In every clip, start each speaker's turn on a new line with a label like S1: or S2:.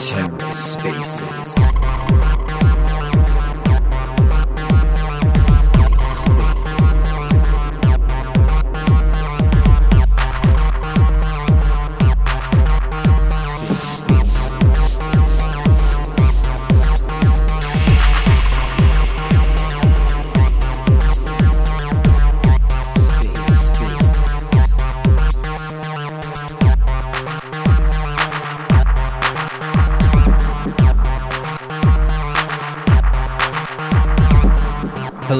S1: TerraSpaces.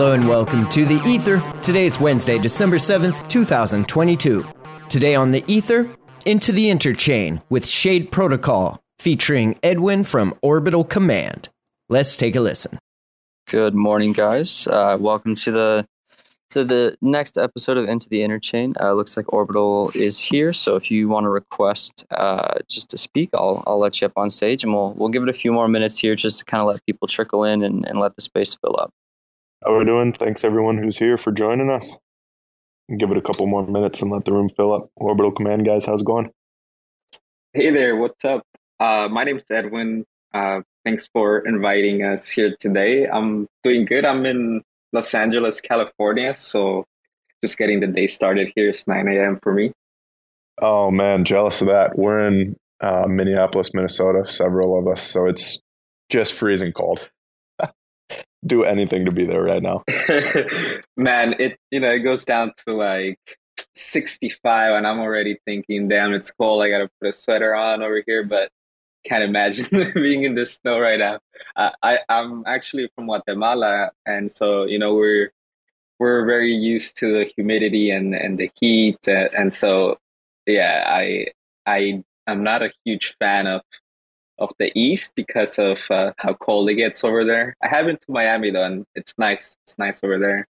S1: Hello and welcome to the Ether. Today is Wednesday, December 7th, 2022. Today on the Ether, Into the Interchain with Shade Protocol, featuring Edwin from Orbital Command. Let's take a listen.
S2: Good morning, guys. Uh, welcome to the to the next episode of Into the Interchain. Uh, looks like Orbital is here, so if you want to request uh, just to speak, I'll I'll let you up on stage, and we'll we'll give it a few more minutes here just to kind of let people trickle in and, and let the space fill up.
S3: How are we doing? Thanks everyone who's here for joining us. Give it a couple more minutes and let the room fill up. Orbital Command guys, how's it going?
S4: Hey there, what's up? Uh, my name's Edwin. Uh, thanks for inviting us here today. I'm doing good. I'm in Los Angeles, California, so just getting the day started here. It's 9 a.m. for me.
S3: Oh man, jealous of that. We're in uh, Minneapolis, Minnesota, several of us, so it's just freezing cold do anything to be there right now.
S4: Man, it you know it goes down to like 65, and I'm already thinking, damn, it's cold. I gotta put a sweater on over here, but can't imagine being in the snow right now. I I'm actually from Guatemala, and so you know we're we're very used to the humidity and and the heat, uh, and so yeah, I I I'm not a huge fan of of the east because of uh, how cold it gets over there. I have been to Miami though, and it's nice. It's nice over there.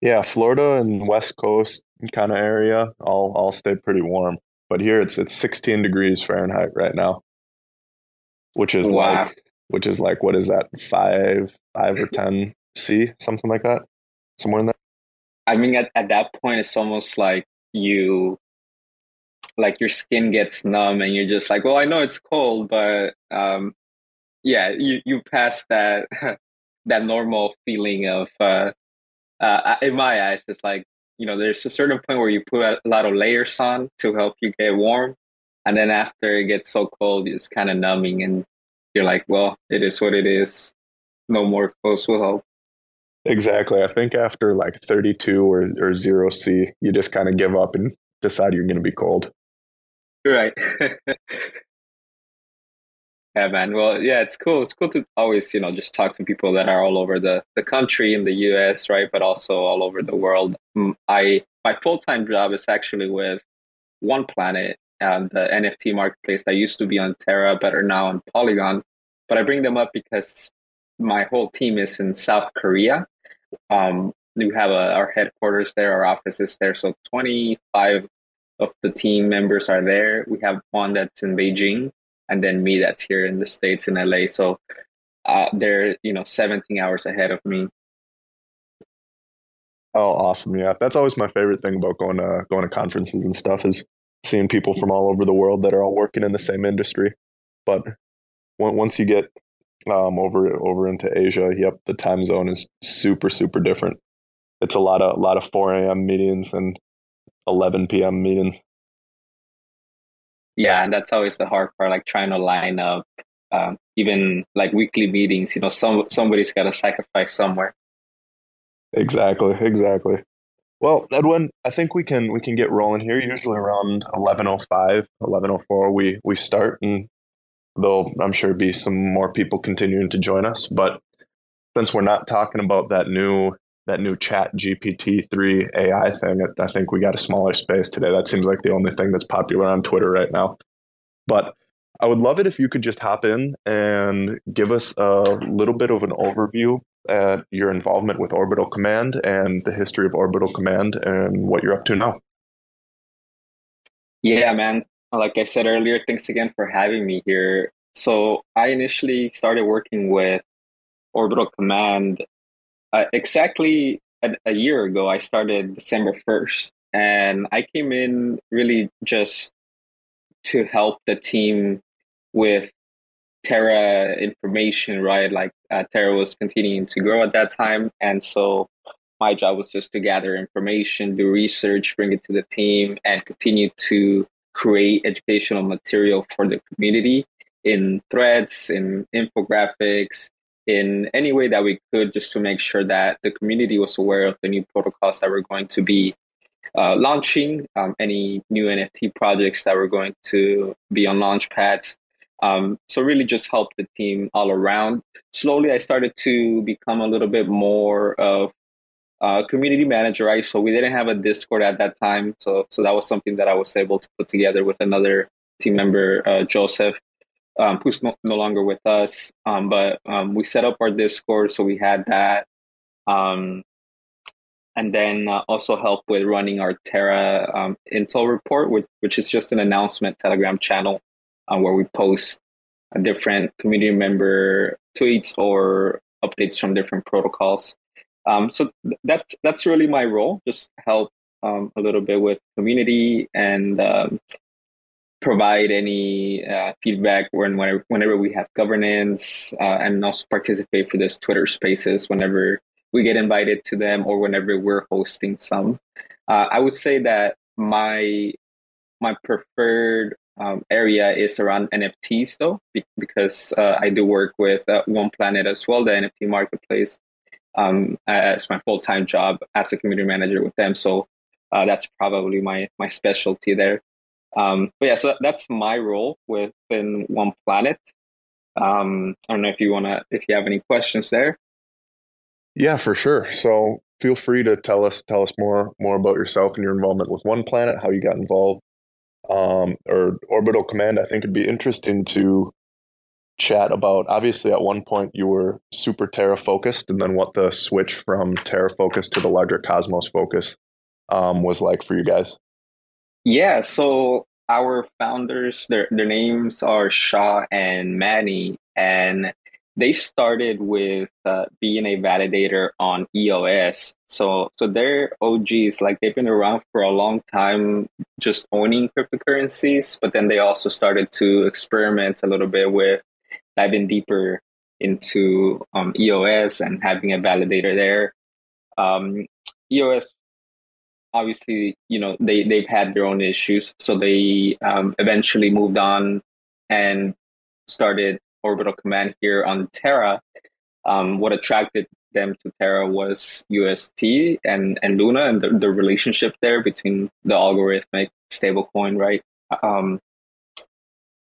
S3: Yeah, Florida and West Coast kind of area, all all stay pretty warm. But here it's it's 16 degrees Fahrenheit right now, which is wow. like which is like what is that five five or ten C something like that somewhere in there.
S4: I mean, at, at that point, it's almost like you like your skin gets numb and you're just like, well, I know it's cold, but um, yeah, you you pass that that normal feeling of uh, uh, in my eyes, it's like you know, there's a certain point where you put a lot of layers on to help you get warm, and then after it gets so cold, it's kind of numbing, and you're like, well, it is what it is. No more clothes will help.
S3: Exactly. I think after like 32 or, or zero C, you just kind of give up and decide you're going to be cold.
S4: Right. yeah, man. Well, yeah, it's cool. It's cool to always, you know, just talk to people that are all over the, the country in the US, right? But also all over the world. Mm, I my full time job is actually with One Planet, um, the NFT marketplace that used to be on Terra, but are now on Polygon. But I bring them up because my whole team is in South Korea. Um, we have a, our headquarters there, our office is there. So 25 of the team members are there. We have one that's in Beijing, and then me that's here in the states in LA. So uh, they're you know 17 hours ahead of me.
S3: Oh, awesome! Yeah, that's always my favorite thing about going to going to conferences and stuff is seeing people from all over the world that are all working in the same industry. But once you get um, over over into Asia, yep, the time zone is super super different. It's a lot of a lot of 4 a.m. meetings and 11 p.m. meetings.
S4: Yeah, and that's always the hard part, like trying to line up um, even like weekly meetings. You know, some somebody's got to sacrifice somewhere.
S3: Exactly, exactly. Well, Edwin, I think we can we can get rolling here. Usually around 11:05, 11:04 we we start and there'll I'm sure be some more people continuing to join us, but since we're not talking about that new that new chat GPT-3 AI thing, I think we got a smaller space today. That seems like the only thing that's popular on Twitter right now. But I would love it if you could just hop in and give us a little bit of an overview at your involvement with Orbital Command and the history of Orbital Command and what you're up to now.
S4: Yeah, man. Like I said earlier, thanks again for having me here. So I initially started working with Orbital Command uh, exactly a, a year ago. I started December first, and I came in really just to help the team with Terra information, right? Like uh, Terra was continuing to grow at that time, and so my job was just to gather information, do research, bring it to the team, and continue to create educational material for the community in threads, in infographics, in any way that we could, just to make sure that the community was aware of the new protocols that we're going to be uh, launching, um, any new NFT projects that were going to be on launch pads. Um, so really just help the team all around. Slowly, I started to become a little bit more of uh, community manager, right? So we didn't have a Discord at that time, so so that was something that I was able to put together with another team member, uh, Joseph, um, who's no, no, longer with us. Um, but um, we set up our Discord, so we had that, um, and then uh, also help with running our Terra um, Intel report, which which is just an announcement Telegram channel uh, where we post a different community member tweets or updates from different protocols. Um, so th- that's that's really my role. Just help a little bit with community and provide any uh, feedback when whenever, whenever we have governance, uh, and also participate for those Twitter Spaces whenever we get invited to them or whenever we're hosting some. Uh, I would say that my my preferred um, area is around NFTs though, because uh, I do work with uh, One Planet as well, the NFT marketplace, um, as my full time job as a community manager with them. So uh, that's probably my my specialty there. Um, but yeah, so that's my role within One Planet. Um, I don't know if you wanna if you have any questions there.
S3: Yeah, for sure. So feel free to tell us tell us more more about yourself and your involvement with One Planet, how you got involved, um, or Orbital Command. I think it'd be interesting to chat about obviously at one point you were super terra focused and then what the switch from terra focus to the larger cosmos focus um, was like for you guys
S4: yeah so our founders their, their names are shah and manny and they started with uh, being a validator on eos so so they're og's like they've been around for a long time just owning cryptocurrencies but then they also started to experiment a little bit with diving deeper into um, EOS and having a validator there. Um, EOS, obviously, you know, they, they've had their own issues. So they um, eventually moved on and started Orbital Command here on Terra. Um, what attracted them to Terra was UST and, and Luna and the, the relationship there between the algorithmic stablecoin, right? Um,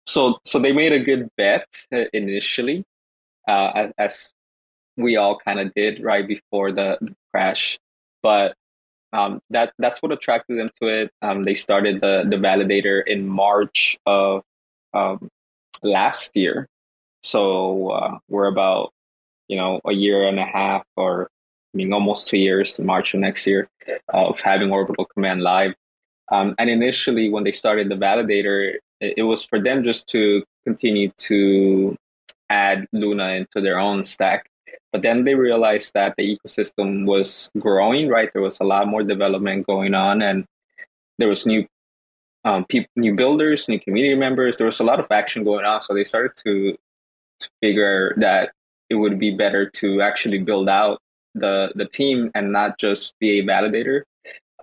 S4: so so they made a good bet uh, initially, uh, as we all kind of did right before the crash, but um, that that's what attracted them to it. Um, they started the the validator in March of um, last year, so uh, we're about you know a year and a half, or I mean almost two years, March of next year, of having Orbital Command live. Um, and initially, when they started the validator, it, it was for them just to continue to add Luna into their own stack. But then they realized that the ecosystem was growing, right? There was a lot more development going on, and there was new um, people, new builders, new community members. There was a lot of action going on, so they started to to figure that it would be better to actually build out the the team and not just be a validator,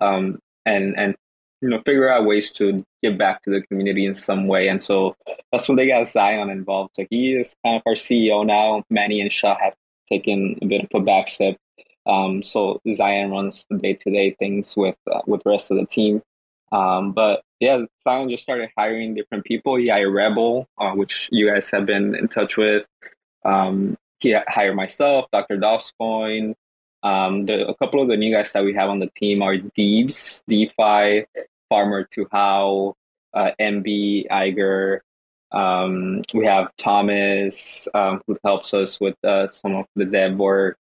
S4: um, and and you know figure out ways to give back to the community in some way and so that's when they got zion involved so he is kind of our ceo now manny and shah have taken a bit of a back step. Um, so zion runs the day-to-day things with uh, with the rest of the team. Um, but yeah zion just started hiring different people. He hired rebel uh, which you guys have been in touch with. Um, he hired myself dr doscoin um, the, a couple of the new guys that we have on the team are Deebs, DeFi, Farmer to How, uh, MB Iger. Um, we have Thomas um, who helps us with uh, some of the dev work.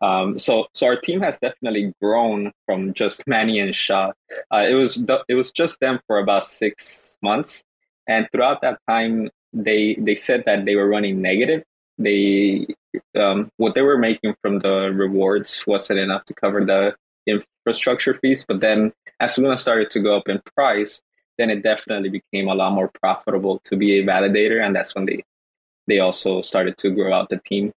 S4: Um, so, so our team has definitely grown from just Manny and Shah. Uh, it was it was just them for about six months, and throughout that time, they they said that they were running negative. they um, what they were making from the rewards wasn't enough to cover the infrastructure fees. But then as Luna started to go up in price, then it definitely became a lot more profitable to be a validator, and that's when they they also started to grow out the team.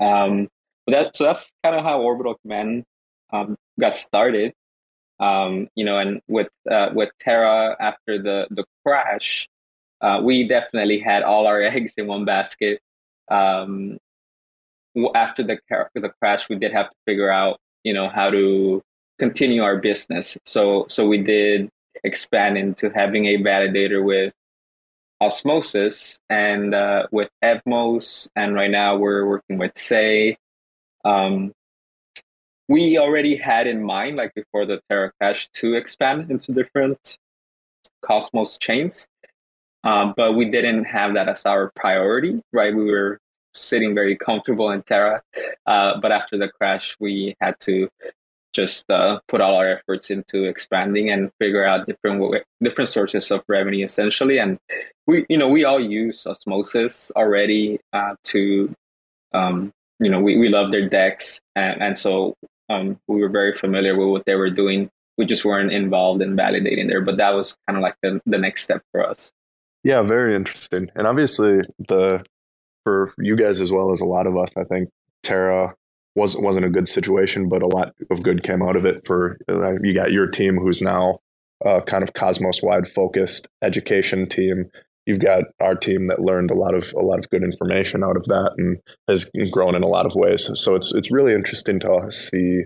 S4: Um, but that so that's kind of how Orbital Command um, got started. Um, you know, and with uh, with Terra after the the crash, uh, we definitely had all our eggs in one basket. Um, after the the crash, we did have to figure out, you know, how to continue our business. So so we did expand into having a validator with Osmosis and uh, with Evmos, and right now we're working with Sei. Um, we already had in mind, like before the Terra crash, to expand into different Cosmos chains, um, but we didn't have that as our priority, right? We were sitting very comfortable in Terra, uh, but after the crash, we had to just uh, put all our efforts into expanding and figure out different different sources of revenue essentially. And we you know we all use osmosis already uh, to um, you know we, we love their DEX. And, and so um, we were very familiar with what they were doing. We just weren't involved in validating there but that was kind of like the, the next step for us.
S3: Yeah very interesting. And obviously the for you guys as well as a lot of us i think terra wasn't wasn't a good situation, but a lot of good came out of it. For uh, you got your team, who's now uh, kind of Cosmos wide focused education team. You've got our team that learned a lot of a lot of good information out of that and has grown in a lot of ways. So it's it's really interesting to see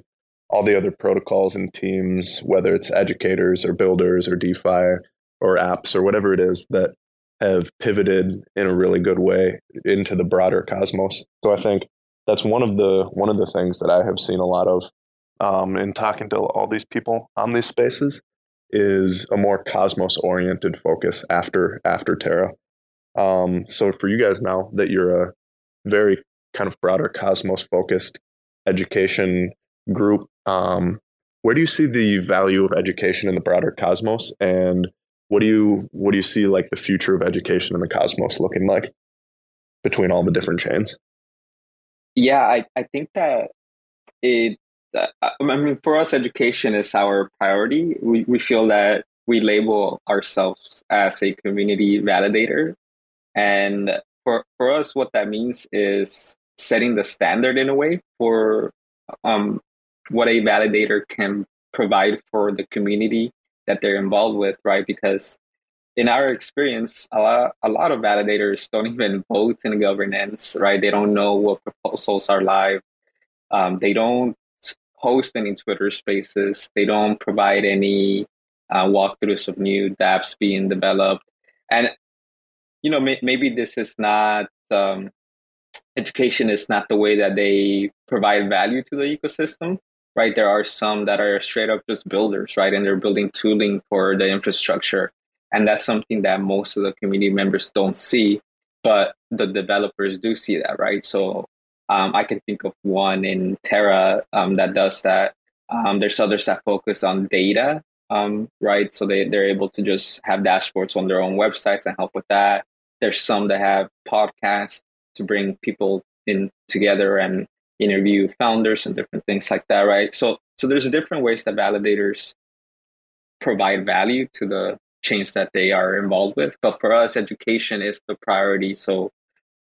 S3: all the other protocols and teams, whether it's educators or builders or DeFi or apps or whatever it is that have pivoted in a really good way into the broader cosmos. So I think that's one of the one of the things that I have seen a lot of um, in talking to all these people on these spaces is a more cosmos oriented focus after after Terra. Um, so for you guys now that you're a very kind of broader cosmos focused education group, um, where do you see the value of education in the broader cosmos, and what do you what do you see like the future of education in the cosmos looking like between all the different chains?
S4: Yeah, I, I think that it, uh, I mean, for us, education is our priority. We, we feel that we label ourselves as a community validator. And for, for us, what that means is setting the standard in a way for um, what a validator can provide for the community that they're involved with, right? Because in our experience, a lot, a lot of validators don't even vote in governance, right? They don't know what proposals are live. Um, they don't host any Twitter spaces. They don't provide any uh, walkthroughs of new dApps being developed. And, you know, may, maybe this is not, um, education is not the way that they provide value to the ecosystem, right? There are some that are straight up just builders, right? And they're building tooling for the infrastructure and that's something that most of the community members don't see, but the developers do see that, right? So um, I can think of one in Terra um, that does that. Um, there's others that focus on data, um, right? So they, they're able to just have dashboards on their own websites and help with that. There's some that have podcasts to bring people in together and interview founders and different things like that, right? So so there's different ways that validators provide value to the chains that they are involved with. But for us, education is the priority. So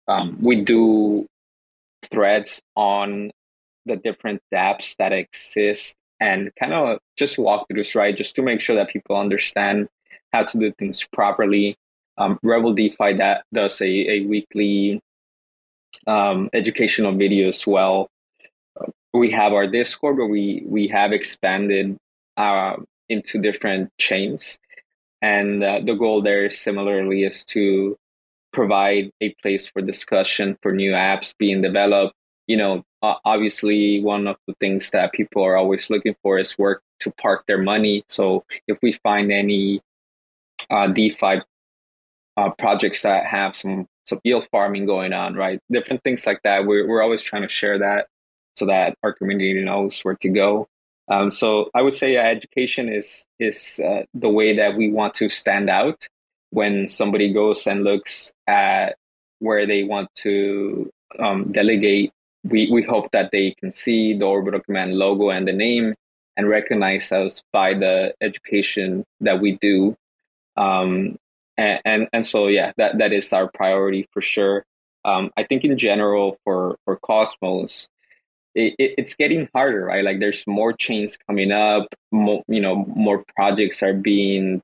S4: um, we do threads on the different dApps that exist and kind of just walk through this right just to make sure that people understand how to do things properly. Um, Rebel DeFi that does a, a weekly um, educational video as well. we have our Discord where we we have expanded uh, into different chains and uh, the goal there similarly is to provide a place for discussion for new apps being developed. You know, obviously, one of the things that people are always looking for is work to park their money. So if we find any uh, DeFi uh, projects that have some some yield farming going on, right? Different things like that. We're we're always trying to share that so that our community knows where to go. Um, so I would say education is is uh, the way that we want to stand out when somebody goes and looks at where they want to um, delegate, we, we hope that they can see the Orbital Command logo and the name and recognize us by the education that we do. Um, and, and, and so yeah, that that is our priority for sure. Um, I think in general for for Cosmos, it, it, it's getting harder, right? Like there's more chains coming up, more, you know, more projects are being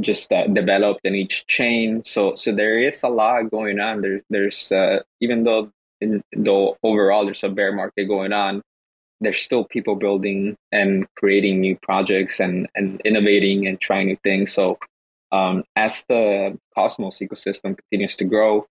S4: just uh, developed in each chain. So so there is a lot going on. There, there's uh, even though in, though overall there's a bear market going on, there's still people building and creating new projects and and innovating and trying new things. So um, as the Cosmos ecosystem continues to grow,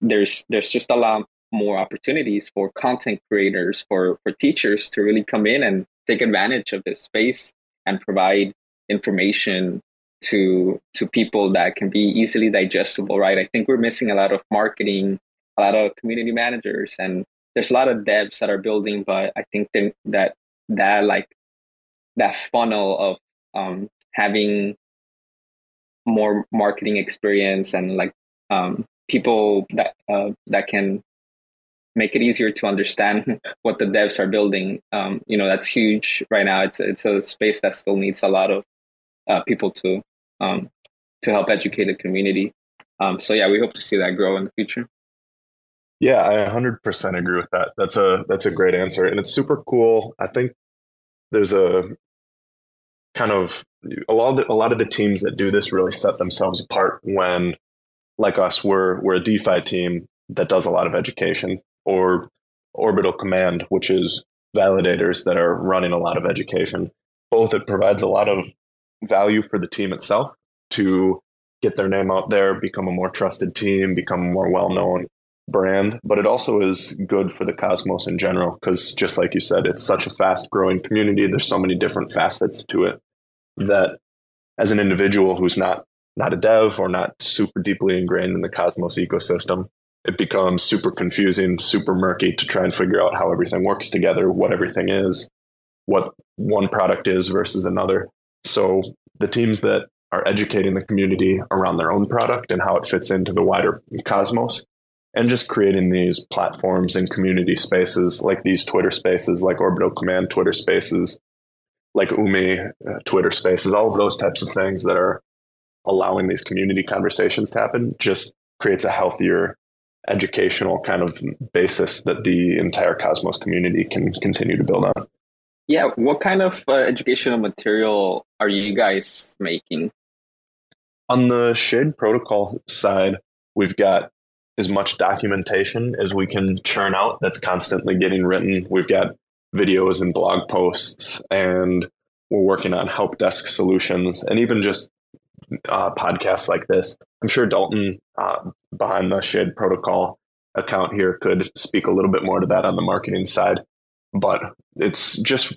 S4: there's there's just a lot more opportunities for content creators, for for teachers to really come in and take advantage of this space and provide information to to people that can be easily digestible. Right? I think we're missing a lot of marketing, a lot of community managers, and there's a lot of devs that are building, but I think that that like that funnel of um, having more marketing experience and like um, people that uh, that can make it easier to understand what the devs are building. Um, you know, that's huge right now. It's it's a space that still needs a lot of uh, people to um, to help educate the community. Um, so yeah, we hope to see that grow in the future.
S3: Yeah, I 100% agree with that. That's a that's a great answer, and it's super cool. I think there's a kind of a lot of the, a lot of the teams that do this really set themselves apart when like us we're we're a defi team that does a lot of education or orbital command which is validators that are running a lot of education. Both it provides a lot of value for the team itself to get their name out there become a more trusted team become a more well-known brand but it also is good for the cosmos in general because just like you said it's such a fast growing community there's so many different facets to it that as an individual who's not not a dev or not super deeply ingrained in the Cosmos ecosystem, it becomes super confusing, super murky to try and figure out how everything works together, what everything is, what one product is versus another. So the teams that are educating the community around their own product and how it fits into the wider cosmos and just creating these platforms and community spaces like these Twitter spaces, like Orbital Command Twitter spaces, like Umi uh, Twitter Spaces, all of those types of things that are allowing these community conversations to happen just creates a healthier educational kind of basis that the entire Cosmos community can continue to build on.
S4: Yeah, what kind of uh, educational material are you guys making?
S3: On the Shade Protocol side, we've got as much documentation as we can churn out that's constantly getting written. We've got videos and blog posts, and we're working on help desk solutions and even just uh, podcasts like this. I'm sure Dalton uh, behind the Shade Protocol account here could speak a little bit more to that on the marketing side, but it's just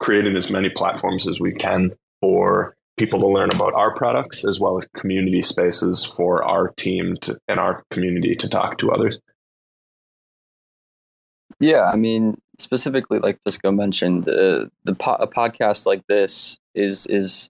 S3: creating as many platforms as we can for people to learn about our products as well as community spaces for our team to, and our community to talk to others.
S2: Yeah, I mean, specifically, like Fisco mentioned, the the po- a podcast like this is is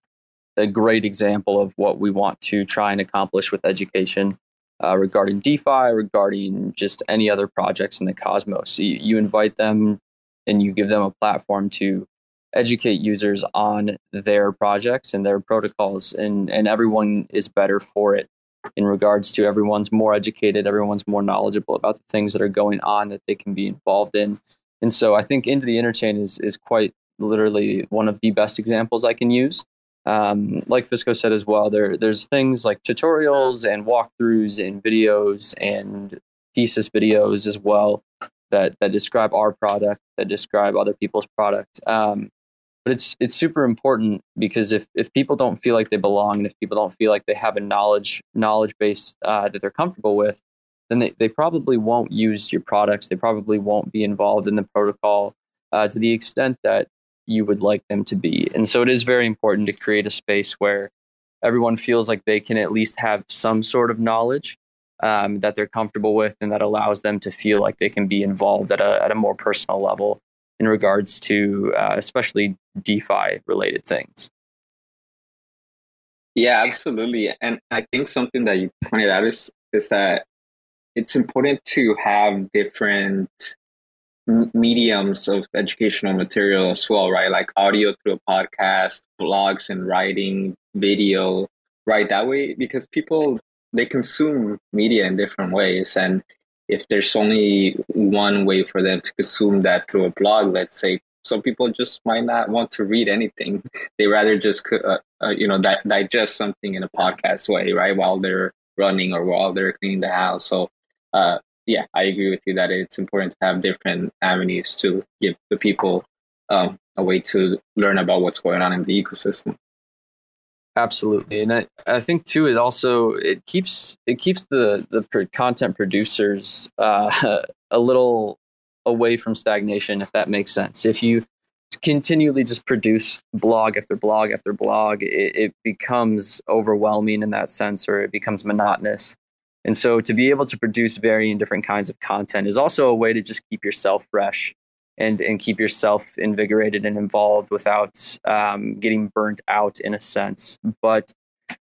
S2: a great example of what we want to try and accomplish with education uh, regarding DeFi, regarding just any other projects in the cosmos. You, you invite them and you give them a platform to educate users on their projects and their protocols, and and everyone is better for it in regards to everyone's more educated, everyone's more knowledgeable about the things that are going on that they can be involved in. And so I think Into the Interchain is is quite literally one of the best examples I can use. Um, like Fisco said as well, there there's things like tutorials and walkthroughs and videos and thesis videos as well that that describe our product, that describe other people's product. Um, but it's it's super important because if if people don't feel like they belong and if people don't feel like they have a knowledge knowledge base uh, that they're comfortable with then they, they probably won't use your products they probably won't be involved in the protocol uh, to the extent that you would like them to be and so it is very important to create a space where everyone feels like they can at least have some sort of knowledge um, that they're comfortable with and that allows them to feel like they can be involved at a, at a more personal level in regards to uh, especially DeFi related things.
S4: Yeah, absolutely. And I think something that you pointed out is is that it's important to have different mediums of educational material as well, right? Like audio through a podcast, blogs and writing, video, right? That way, because people they consume media in different ways, and if there's only one way for them to consume that through a blog, let's say, some people just might not want to read anything. They rather just uh, uh, you know di- digest something in a podcast way, right? While they're running or while they're cleaning the house. So uh, yeah, I agree with you that it's important to have different avenues to give the people um, a way to learn about what's going on in the ecosystem.
S2: Absolutely, and I, I think too it also it keeps it keeps the the content producers uh, a little away from stagnation, if that makes sense. If you continually just produce blog after blog after blog, it, it becomes overwhelming in that sense, or it becomes monotonous. And so to be able to produce varying different kinds of content is also a way to just keep yourself fresh and, and keep yourself invigorated and involved without um, getting burnt out in a sense. But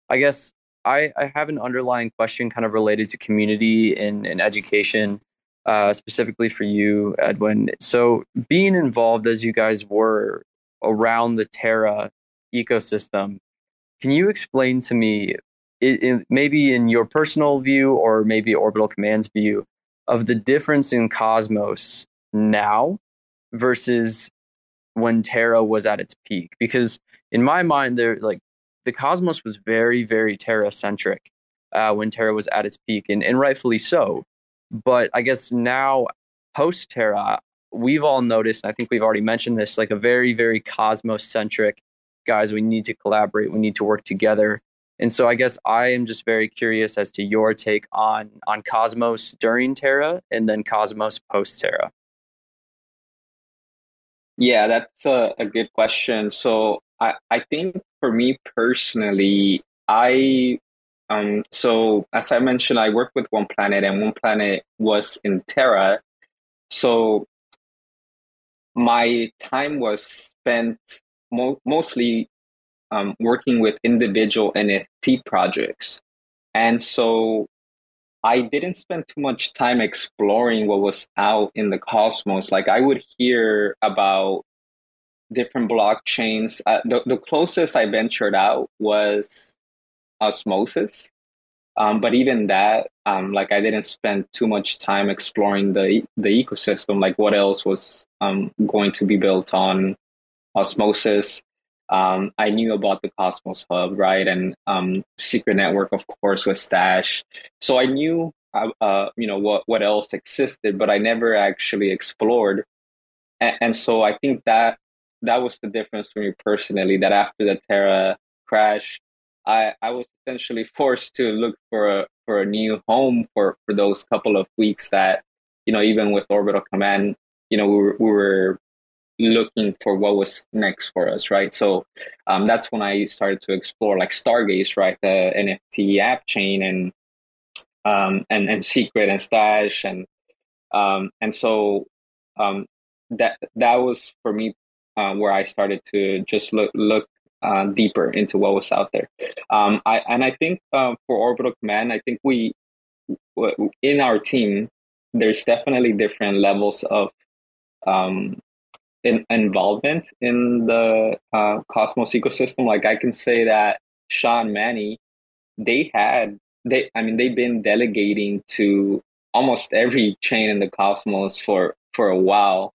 S2: I guess I, I have an underlying question kind of related to community and, and education, uh, specifically for you, Edwin. So being involved as you guys were around the Terra ecosystem, can you explain to me in, maybe in your personal view or maybe Orbital Command's view of the difference in Cosmos now versus when Terra was at its peak? Because in my mind, there like the Cosmos was very, very Terra centric uh, when Terra was at its peak, and, and rightfully so. But I guess now post Terra, we've all noticed, I think we've already mentioned this, like a very, very Cosmos centric guys. We need to collaborate. We need to work together. And so I guess I am just very curious as to your take on on Cosmos during Terra and then Cosmos post Terra.
S4: Yeah, that's a, a good question. So I, I think for me personally, I um so as I mentioned, I work with One Planet and One Planet was in Terra. So my time was spent mo- mostly um, working with individual NFT projects. And so I didn't spend too much time exploring what was out in the cosmos. Like I would hear about different blockchains. Uh, the, the closest I ventured out was Osmosis. Um, but even that, um, like I didn't spend too much time exploring the the ecosystem. Like what else was um, going to be built on Osmosis? Um, I knew about the Cosmos Hub, right? And um, Secret Network, of course, was Stashh. So I knew, uh, uh, you know, what what else existed, but I never actually explored. And, and, so I think that that was the difference for me personally. That after the Terra crash, I I was essentially forced to look for a for a new home for for those couple of weeks that, you know, even with Orbital Command, you know, we were, we were looking for what was next for us, right? So um, that's when I started to explore like Stargaze, right, the NFT app chain, and um, and and Secret and Stashh, and um, and so um, that that was for me uh, where I started to just look look uh, deeper into what was out there. Um, I and I think uh, for Orbital Command, I think we in our team there's definitely different levels of um, in, involvement in the uh, Cosmos ecosystem. Like I can say that Shah and Manny, they had they I mean they've been delegating to almost every chain in the Cosmos for for a while.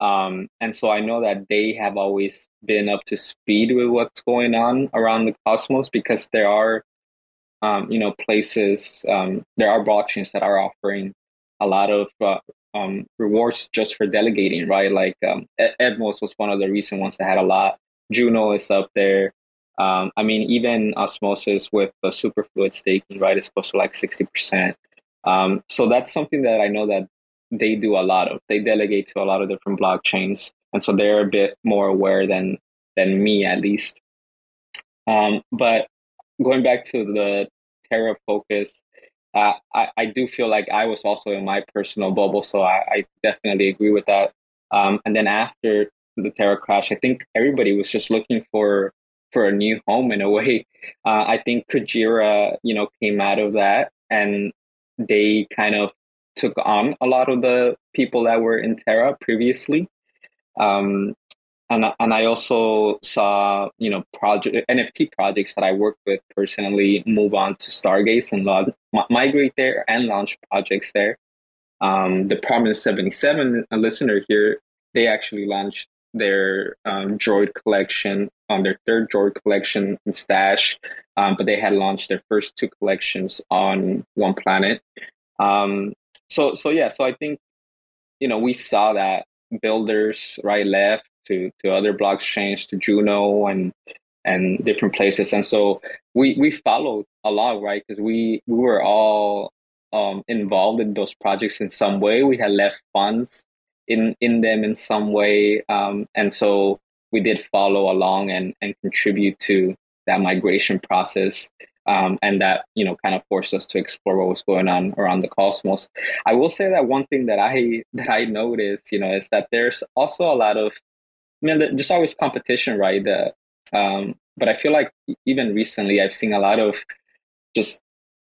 S4: Um, and so I know that they have always been up to speed with what's going on around the Cosmos because there are, um, you know, places, um, there are blockchains that are offering a lot of uh, um, rewards just for delegating, right? Like um, Evmos was one of the recent ones that had a lot. Juno is up there. Um, I mean, even Osmosis with superfluid staking, right, is close to like 60%. Um, so that's something that I know that they do a lot of. They delegate to a lot of different blockchains. And so they're a bit more aware than than me, at least. Um, but going back to the Terra focus, uh, I, I do feel like I was also in my personal bubble, so I, I definitely agree with that. Um, and then after the Terra crash, I think everybody was just looking for for a new home in a way. Uh, I think Kujira, you know, came out of that, and they kind of took on a lot of the people that were in Terra previously. Um, and and I also saw you know project NFT projects that I worked with personally move on to Stargaze and log, migrate there and launch projects there. Um, the Prominence seventy seven, a listener here, they actually launched their um, Droid collection on their third Droid collection in Stashh, um, but they had launched their first two collections on One Planet. Um, so so yeah, so I think you know we saw that builders right left to to other blockchains to Juno and and different places, and so we we followed along right because we we were all um, involved in those projects in some way. We had left funds in in them in some way, um, and so we did follow along and and contribute to that migration process. Um, and that you know kind of forced us to explore what was going on around the cosmos. I will say that one thing that I that I noticed, you know, is that there's also a lot of I mean, there's always competition, right? The, um, but I feel like even recently, I've seen a lot of just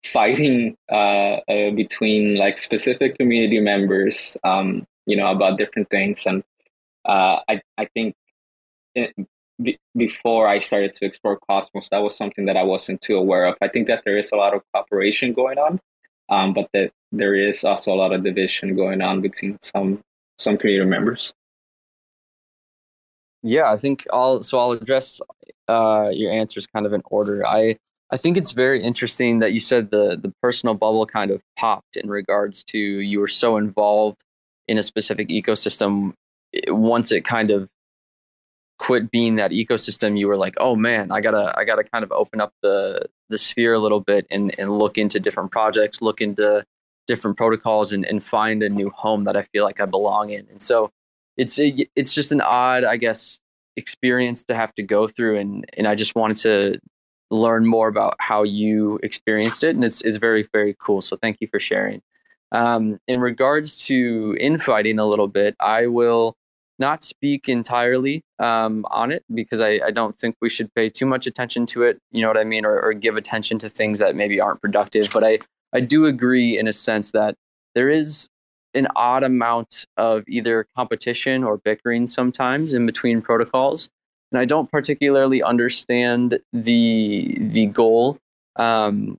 S4: fighting uh, uh, between like specific community members, um, you know, about different things. And uh, I, I think it, be, before I started to explore Cosmos, that was something that I wasn't too aware of. I think that there is a lot of cooperation going on, um, but that there is also a lot of division going on between some some community members.
S2: Yeah, I think I'll so I'll address uh, your answers kind of in order. I I think it's very interesting that you said the the personal bubble kind of popped in regards to you were so involved in a specific ecosystem. Once it kind of quit being that ecosystem, you were like, oh man, I gotta I gotta kind of open up the the sphere a little bit and and look into different projects, look into different protocols, and and find a new home that I feel like I belong in. And so it's a, it's just an odd, I guess, experience to have to go through, and and I just wanted to learn more about how you experienced it, and it's it's very very cool. So thank you for sharing. Um, in regards to infighting a little bit, I will not speak entirely um, on it because I, I, don't think we should pay too much attention to it. You know what I mean, or, or give attention to things that maybe aren't productive. But I I do agree in a sense that there is an odd amount of either competition or bickering sometimes in between protocols. And I don't particularly understand the the goal. Um,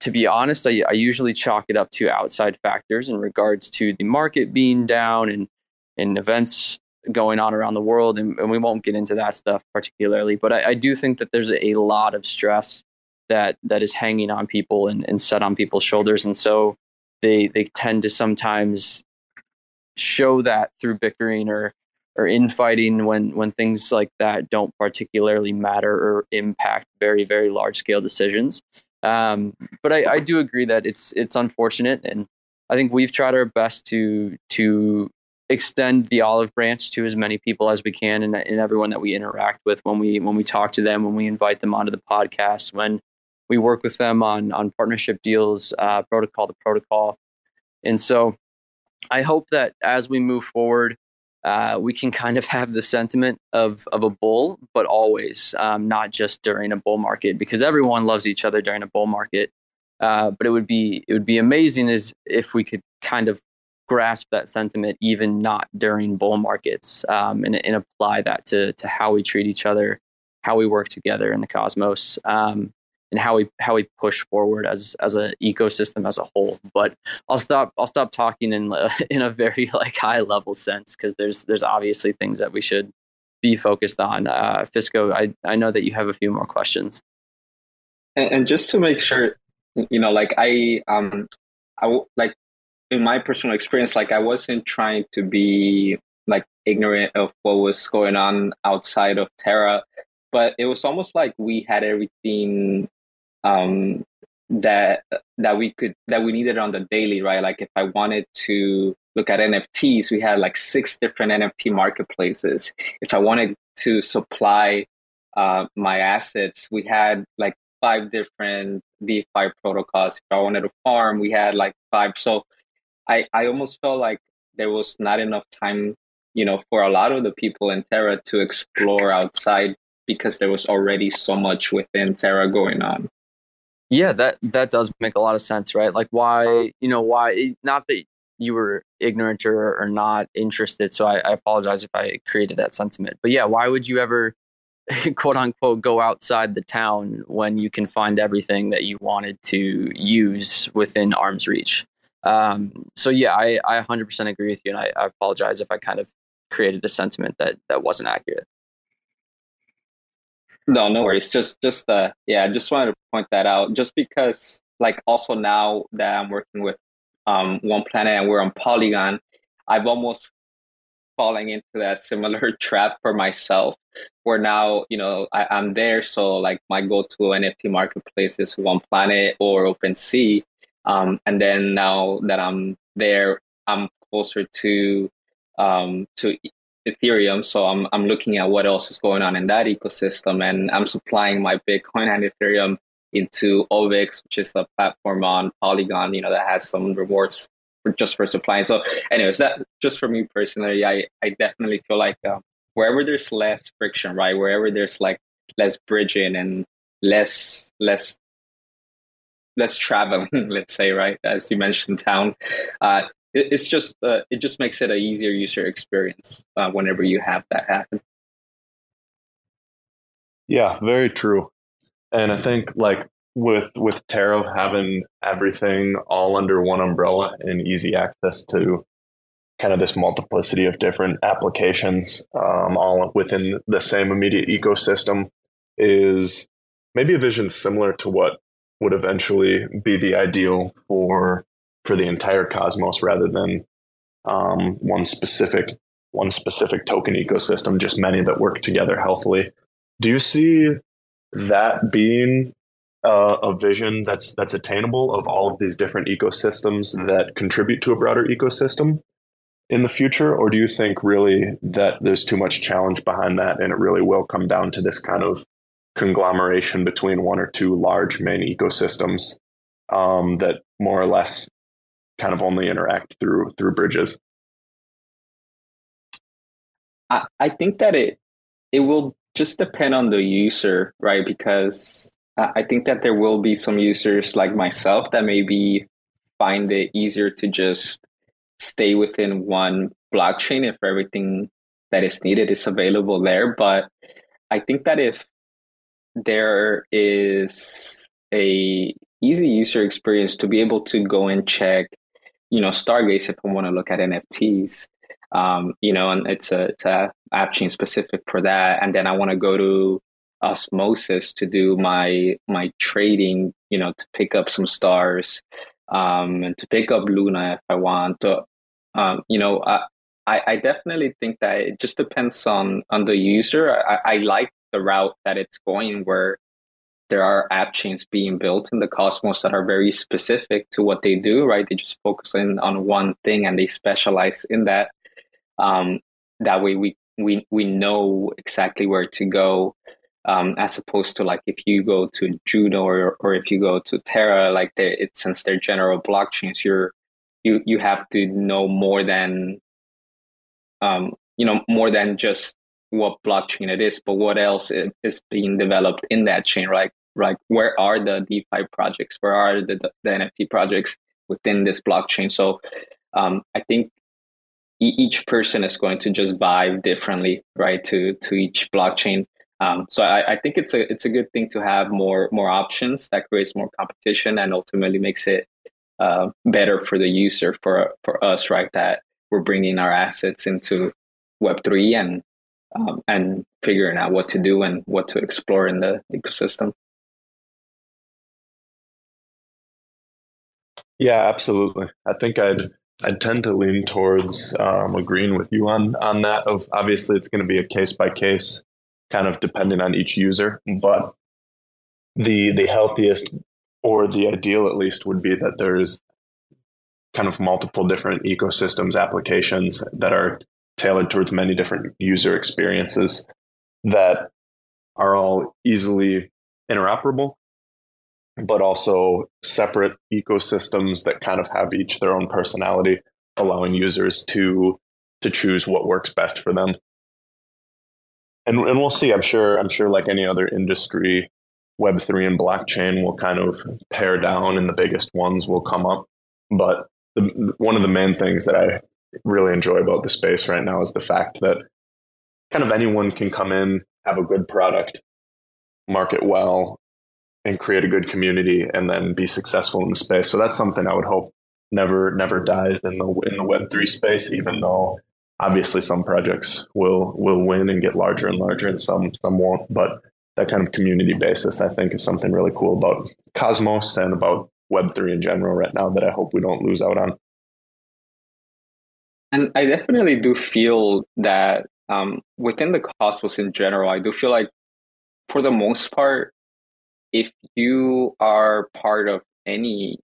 S2: to be honest, I, I usually chalk it up to outside factors in regards to the market being down and and events going on around the world, and, and we won't get into that stuff particularly. But I, I, do think that there's a lot of stress that that is hanging on people and, and set on people's shoulders, and so they they tend to sometimes show that through bickering or or infighting when when things like that don't particularly matter or impact very very large scale decisions. Um, but I, I do agree that it's it's unfortunate, and I think we've tried our best to to extend the olive branch to as many people as we can and, and everyone that we interact with when we when we talk to them when we invite them onto the podcast when we work with them on on partnership deals, uh, protocol to protocol, and so I hope that as we move forward, uh, we can kind of have the sentiment of of a bull, but always um, not just during a bull market, because everyone loves each other during a bull market. Uh, but it would be it would be amazing as if we could kind of grasp that sentiment even not during bull markets um, and, and apply that to to how we treat each other, how we work together in the cosmos. Um, and how we how we push forward as as an ecosystem as a whole. But I'll stop I'll stop talking in in a very like high level sense because there's there's obviously things that we should be focused on. Uh, Fisco, I I know that you have a few more questions.
S4: And, and just to make sure, you know, like I um I like in my personal experience, like I wasn't trying to be like ignorant of what was going on outside of Terra, but it was almost like we had everything um, that that we could that we needed on the daily, right? Like if I wanted to look at NFTs, we had like six different NFT marketplaces. If I wanted to supply uh, my assets, we had like five different DeFi protocols. If I wanted to farm, we had like five. So I, I almost felt like there was not enough time, you know, for a lot of the people in Terra to explore outside because there was already so much within Terra going on.
S2: Yeah, that that does make a lot of sense, right? Like why, you know, why not that you were ignorant or, or not interested. So I, I apologize if I created that sentiment. But yeah, why would you ever quote unquote go outside the town when you can find everything that you wanted to use within arm's reach? Um, so yeah, I, I 100% agree with you, and I, I apologize if I kind of created a sentiment that that wasn't accurate.
S4: No, no worries. Just, just, uh, yeah, I just wanted to point that out. Just because, like, also now that I'm working with um, One Planet and we're on Polygon, I've almost falling into that similar trap for myself. Where now, you know, I, I'm there, so like my go-to NFT marketplace is One Planet or OpenSea, um, and then now that I'm there, I'm closer to um, to Ethereum. So I'm I'm looking at what else is going on in that ecosystem, and I'm supplying my Bitcoin and Ethereum into Ovix, which is a platform on Polygon, you know, that has some rewards for just for supplying. So, anyways, that just for me personally, I I definitely feel like uh, wherever there's less friction, right, wherever there's like less bridging and less less less traveling, let's say, right, as you mentioned, town. Uh, it's just uh, it just makes it an easier user experience uh, whenever you have that happen.
S3: Yeah, very true. And I think like with with Terra having everything all under one umbrella and easy access to kind of this multiplicity of different applications, um, all within the same immediate ecosystem, is maybe a vision similar to what would eventually be the ideal for for the entire cosmos rather than um, one specific one specific token ecosystem, just many that work together healthily. Do you see that being uh, a vision that's that's attainable of all of these different ecosystems that contribute to a broader ecosystem in the future, or do you think really that there's too much challenge behind that, and it really will come down to this kind of conglomeration between one or two large main ecosystems um, that more or less kind of only interact through through bridges?
S4: I, I think that it it will just depend on the user, right? Because I think that there will be some users like myself that maybe find it easier to just stay within one blockchain if everything that is needed is available there. But I think that if there is a easy user experience to be able to go and check you know stargaze if i want to look at nfts um, you know and it's a it's a app chain specific for that. And then i want to go to osmosis to do my my trading you know to pick up some stars um, and to pick up luna if i want. To um, you know I, I definitely think that it just depends on on the user. I, I like the route that it's going where there are app chains being built in the cosmos that are very specific to what they do right? They just focus in on one thing and they specialize in that. Um, that way we we we know exactly where to go um, as opposed to like if you go to juno or, or if you go to terra like it since they're general blockchains you're you you have to know more than um, you know more than just what blockchain it is, but what else is being developed in that chain, right? Like where are the DeFi projects? Where are the, the NFT projects within this blockchain? So um, I think each person is going to just vibe differently, right? To to each blockchain. Um, so I, I, think it's a it's a good thing to have more more options that creates more competition and ultimately makes it uh, better for the user for for us, right? That we're bringing our assets into Web three and um, and figuring out what to do and what to explore in the ecosystem.
S3: Yeah, absolutely. I think I'd I'd tend to lean towards um, agreeing with you on on that. Of obviously, it's going to be a case by case, kind of depending on each user. But the the healthiest or the ideal, at least, would be that there's kind of multiple different ecosystems applications that are tailored towards many different user experiences that are all easily interoperable, but also separate ecosystems that kind of have each their own personality, allowing users to to choose what works best for them. And and we'll see. I'm sure. I'm sure, like any other industry, Web3 and blockchain will kind of pare down and the biggest ones will come up. But the, one of the main things that I really enjoy about the space right now is the fact that kind of anyone can come in, have a good product, market well, and create a good community and then be successful in the space. So that's something I would hope never never dies in the in the web 3 space even though obviously some projects will will win and get larger and larger and some some won't but that kind of community basis I think is something really cool about Cosmos and about web3 in general right now that I hope we don't lose out on.
S4: And I definitely do feel that um, within the Cosmos in general, I do feel like for the most part, if you are part of any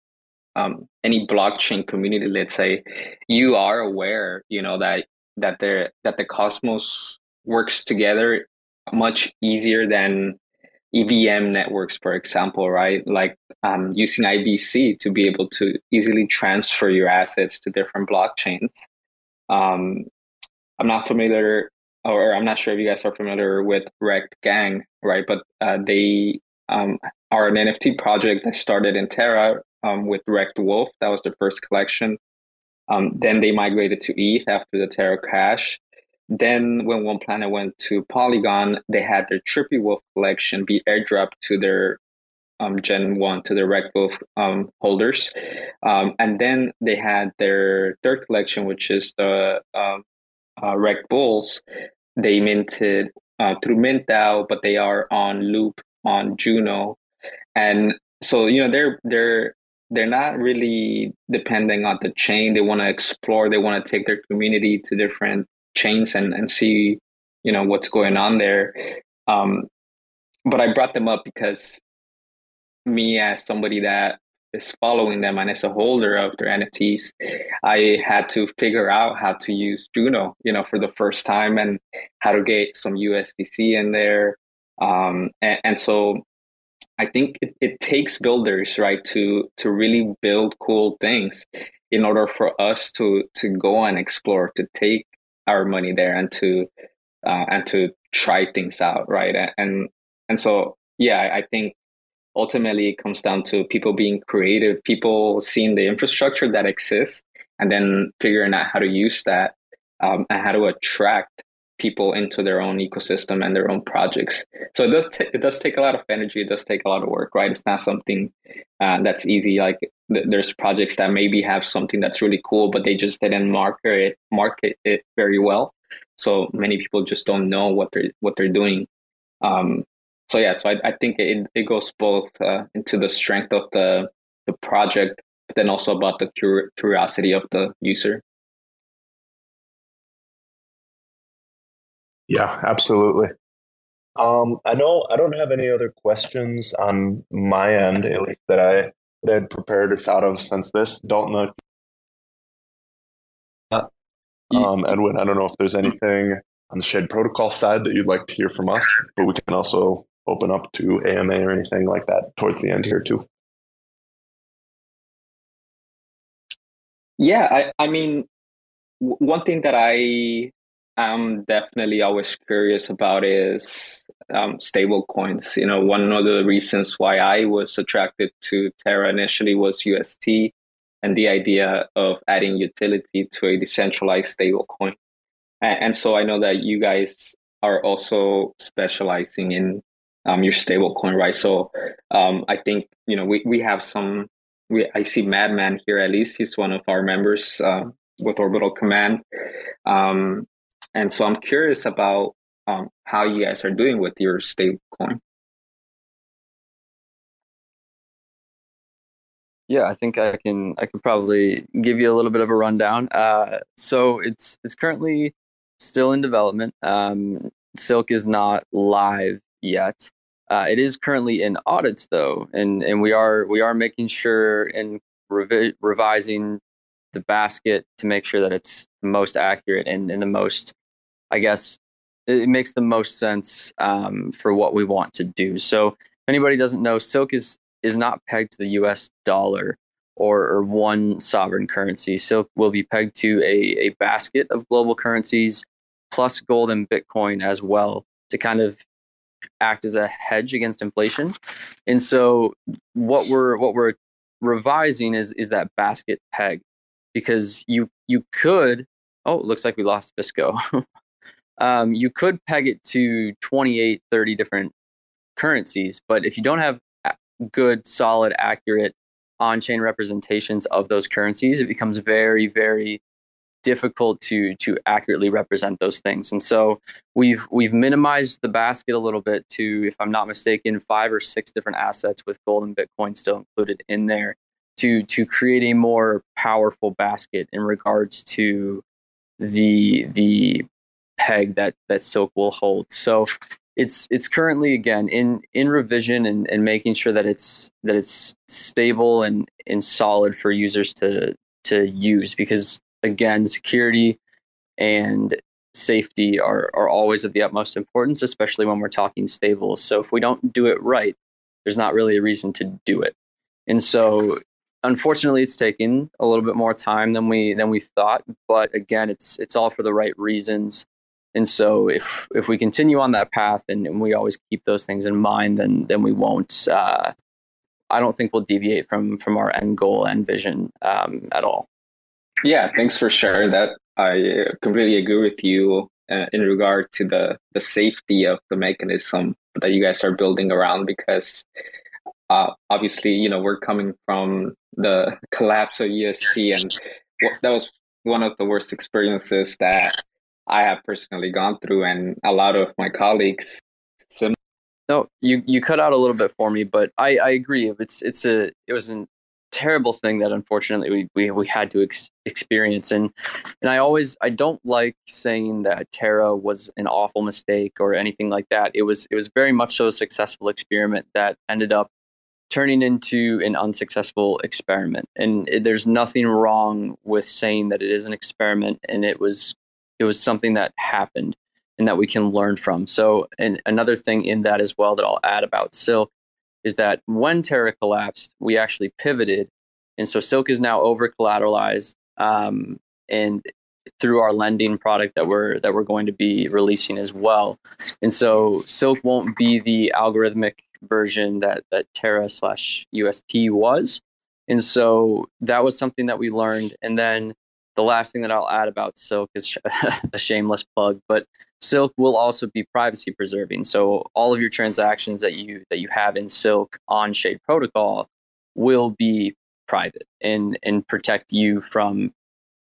S4: um, any blockchain community, let's say, you are aware, you know, that that there that the Cosmos works together much easier than EVM networks, for example, right? Like um, using IBC to be able to easily transfer your assets to different blockchains. Um, I'm not familiar, or I'm not sure if you guys are familiar with Rekt Gang, right? But uh, they um, are an NFT project that started in Terra um, with Rekt Wolf. That was the first collection. Um, then they migrated to ETH after the Terra crash. Then, when One Planet went to Polygon, they had their Trippy Wolf collection be airdropped to their um, Gen 1, to the Rekt Wolf um, holders. Um, and then they had their third collection, which is the um, uh, Bulls. They minted uh, through MintDAO, but they are on loop on Juno. And so, you know, they're, they're, they're not really depending on the chain. They want to explore. They want to take their community to different chains and, and see you know what's going on there um, but i brought them up because me as somebody that is following them and as a holder of their nfts i had to figure out how to use juno you know for the first time and how to get some usdc in there um, and, and so I think it, it takes builders, right, to to really build cool things in order for us to to go and explore, to take our money there and to uh, and to try things out, right? And and so yeah, I think ultimately it comes down to people being creative, people seeing the infrastructure that exists, and then figuring out how to use that um, and how to attract people into their own ecosystem and their own projects. So it does t- it does take a lot of energy. It does take a lot of work, right? It's not something uh, that's easy. Like th- there's projects that maybe have something that's really cool, but they just didn't market it market it very well. So many people just don't know what they're what they're doing. Um, so yeah, so I, I think it, it goes both uh, into the strength of the the project, but then also about the cur- curiosity of the user.
S3: Yeah, absolutely. Um, I know I don't have any other questions on my end, at least that I that I'd prepared or thought of since this. Don't know. If, um, Edwin, I don't know if there's anything on the Shade Protocol side that you'd like to hear from us, but we can also open up to AMA or anything like that towards the end here too.
S4: Yeah, I, I mean, w- one thing that I I'm definitely always curious about is um, stable coins. You know, one of the reasons why I was attracted to Terra initially was UST and the idea of adding utility to a decentralized stable coin. And, and so I know that you guys are also specializing in um, your stable coin, right? So um, I think, you know, we, we have some, we, I see Madman here, at least he's one of our members uh, with Orbital Command. Um, and so I'm curious about um, how you guys are doing with your stable coin.
S2: Yeah, I think I can I can probably give you a little bit of a rundown. Uh, so it's it's currently still in development. Um, Silk is not live yet. Uh, it is currently in audits though, and and we are we are making sure and revi- revising the basket to make sure that it's most accurate and, and the most I guess it makes the most sense um, for what we want to do. So, if anybody doesn't know, Silk is is not pegged to the U.S. dollar or, or one sovereign currency. Silk will be pegged to a, a basket of global currencies plus gold and Bitcoin as well to kind of act as a hedge against inflation. And so what we're what we're revising is is that basket peg because you you could oh it looks like we lost Fisco. um, you could peg it to 28 30 different currencies but if you don't have good solid accurate on-chain representations of those currencies it becomes very very difficult to to accurately represent those things. And so we've we've minimized the basket a little bit to, if I'm not mistaken, five or six different assets with gold and Bitcoin still included in there to to create a more powerful basket in regards to the the peg that that Silk will hold. So it's it's currently again in in revision and, and making sure that it's that it's stable and and solid for users to to use because again, security and safety are, are always of the utmost importance, especially when we're talking stable. So if we don't do it right, there's not really a reason to do it. And so unfortunately it's taken a little bit more time than we than we thought, but again it's it's all for the right reasons. And so if if we continue on that path and, and we always keep those things in mind, then then we won't uh, I don't think we'll deviate from from our end goal and vision um, at all.
S4: Yeah, thanks for sharing that. I completely agree with you uh, in regard to the the safety of the mechanism that you guys are building around because uh, obviously you know we're coming from the collapse of UST and that was one of the worst experiences that I have personally gone through and a lot of my colleagues.
S2: No, you you cut out a little bit for me, but I I agree. It's it's a it was an terrible thing that unfortunately we we, we had to ex- experience. And and I always I don't like saying that Terra was an awful mistake or anything like that. It was it was very much so a successful experiment that ended up turning into an unsuccessful experiment. And it, there's nothing wrong with saying that it is an experiment and it was it was something that happened and that we can learn from. So and another thing in that as well that I'll add about silk is that when Terra collapsed, we actually pivoted. And so Silk is now over collateralized. Um, and through our lending product that we're that we're going to be releasing as well. And so Silk won't be the algorithmic version that that Terra slash UST was. And so that was something that we learned. And then the last thing that I'll add about Silk is a shameless plug, but Silk will also be privacy preserving. So all of your transactions that you that you have in Silk on Shade Protocol will be private and and protect you from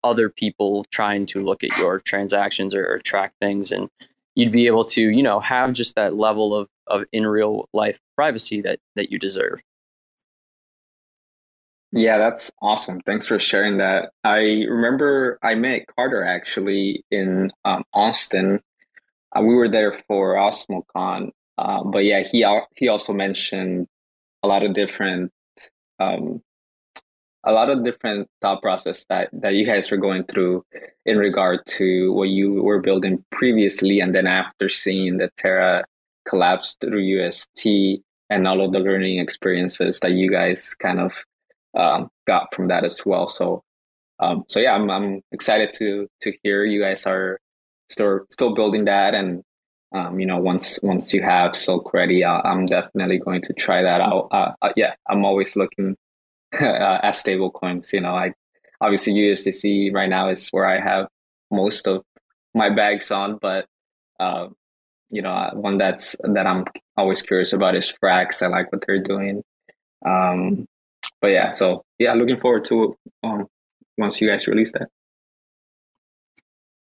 S2: other people trying to look at your transactions or, or track things and you'd be able to you know have just that level of of in real life privacy that that you deserve
S4: yeah, that's awesome. Thanks for sharing that. I remember I met Carter actually in um, Austin. Uh, we were there for OsmoCon, uh, but yeah, he he also mentioned a lot of different um, a lot of different thought process that that you guys were going through in regard to what you were building previously, and then after seeing the Terra collapse through UST and all of the learning experiences that you guys kind of um, got from that as well. So, um, so yeah, I'm I'm excited to to hear you guys are still still building that, and um, you know, once once you have Silk ready, uh, I'm definitely going to try that out. Uh, uh, yeah, I'm always looking uh, at stable coins. You know, I obviously USDC right now is where I have most of my bags on, but um, you know, uh, one that's that I'm always curious about is Frax. I like what they're doing. Um, but yeah, so yeah, looking forward to um, once you guys release that.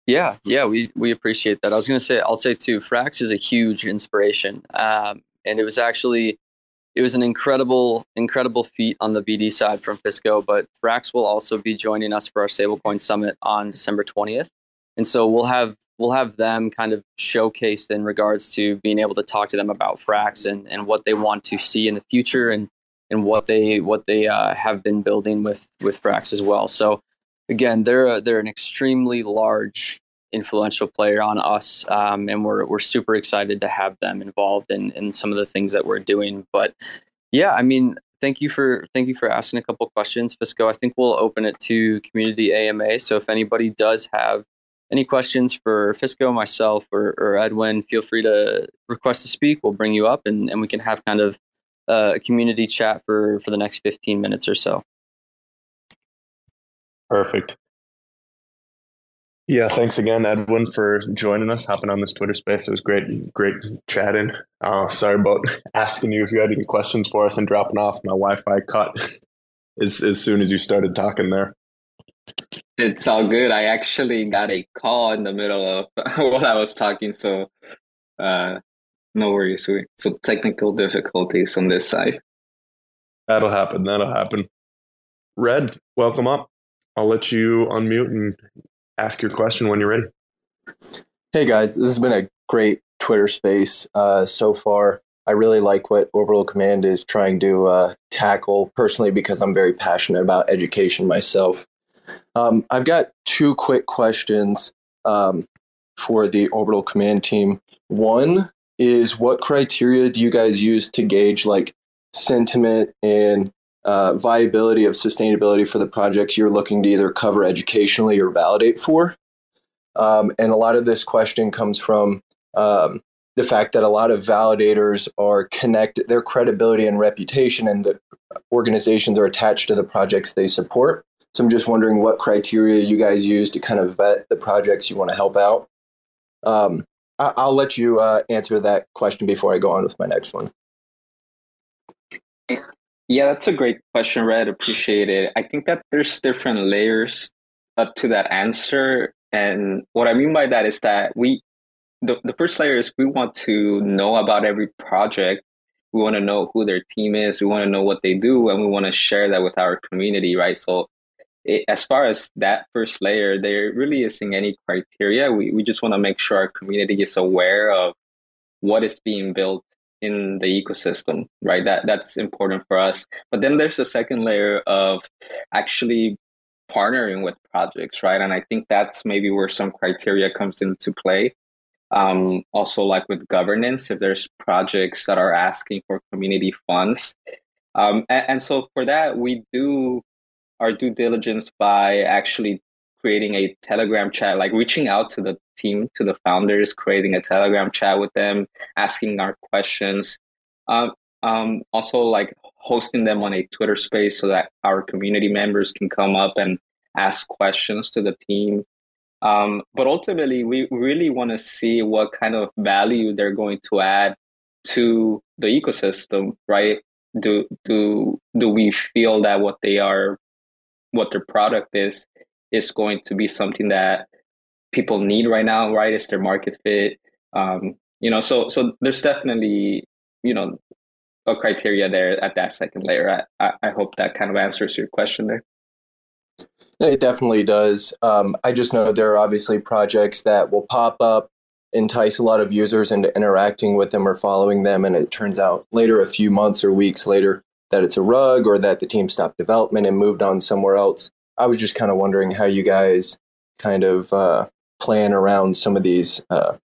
S2: Yeah, yeah, we we appreciate that. I was gonna say, I'll say too, Frax is a huge inspiration, um, and it was actually it was an incredible incredible feat on the BD side from Fisco. But Frax will also be joining us for our Stablecoin Summit on December twentieth, and so we'll have we'll have them kind of showcased in regards to being able to talk to them about Frax and and what they want to see in the future and and what they what they uh, have been building with with Frax as well. So again, they're a, they're an extremely large influential player on us, um, and we're we're super excited to have them involved in in some of the things that we're doing. But yeah, I mean, thank you for thank you for asking a couple questions, Fisco. I think we'll open it to community AMA. So if anybody does have any questions for Fisco, myself, or, or Edwin, feel free to request to speak. We'll bring you up and, and we can have kind of uh, a community chat for, for the next 15 minutes or so.
S3: Perfect. Yeah, thanks again, Edwin, for joining us, hopping on this Twitter space. It was great, great chatting. Uh, sorry about asking you if you had any questions for us and dropping off. My Wi-Fi cut as as soon as you started talking there.
S4: It's all good. I actually got a call in the middle of while I was talking, so uh, no worries. So technical difficulties on this side.
S3: That'll happen. That'll happen. Red, welcome up. I'll let you unmute and ask your question when you're ready.
S5: Hey guys, this has been a great Twitter space uh, so far. I really like what Orbital Command is trying to uh, tackle personally because I'm very passionate about education myself. Um, I've got two quick questions um, for the Orbital Command team. One is what criteria do you guys use to gauge like sentiment and uh, viability of sustainability for the projects you're looking to either cover educationally or validate for. Um, and a lot of this question comes from um, the fact that a lot of validators are connected, their credibility and reputation and the organizations are attached to the projects they support. So I'm just wondering what criteria you guys use to kind of vet the projects you want to help out. Um, I- will let you uh, answer that question before I go on with my next one.
S4: Yeah, that's a great question, Red. Appreciate it. I think that there's different layers up to that answer. And what I mean by that is that we, the, the first layer is we want to know about every project. We want to know who their team is. We want to know what they do, and we want to share that with our community, right? So, it, as far as that first layer, there really isn't any criteria. We, we just want to make sure our community is aware of what is being built in the ecosystem, right? That that's important for us. But then there's a second layer of actually partnering with projects, right? And I think that's maybe where some criteria comes into play. Um, also, like with governance, if there's projects that are asking for community funds, um, and, and so for that, we do our due diligence by actually creating a Telegram chat, like reaching out to the team, to the founders, creating a Telegram chat with them, asking our questions. Um, um, also, like hosting them on a Twitter space so that our community members can come up and ask questions to the team. Um, but ultimately, we really want to see what kind of value they're going to add to the ecosystem, right? Do do do we feel that what they are, what their product is, is going to be something that people need right now, right? Is their market fit? Um, you know, so so there's definitely you know a criteria there at that second layer. I, I hope that kind of answers your question there.
S5: It definitely does. Um, I just know there are obviously projects that will pop up, entice a lot of users into interacting with them or following them, and it turns out later, a few months or weeks later, that it's a rug or that the team stopped development and moved on somewhere else. I was just kind of wondering how you guys kind of uh, plan around some of these uh,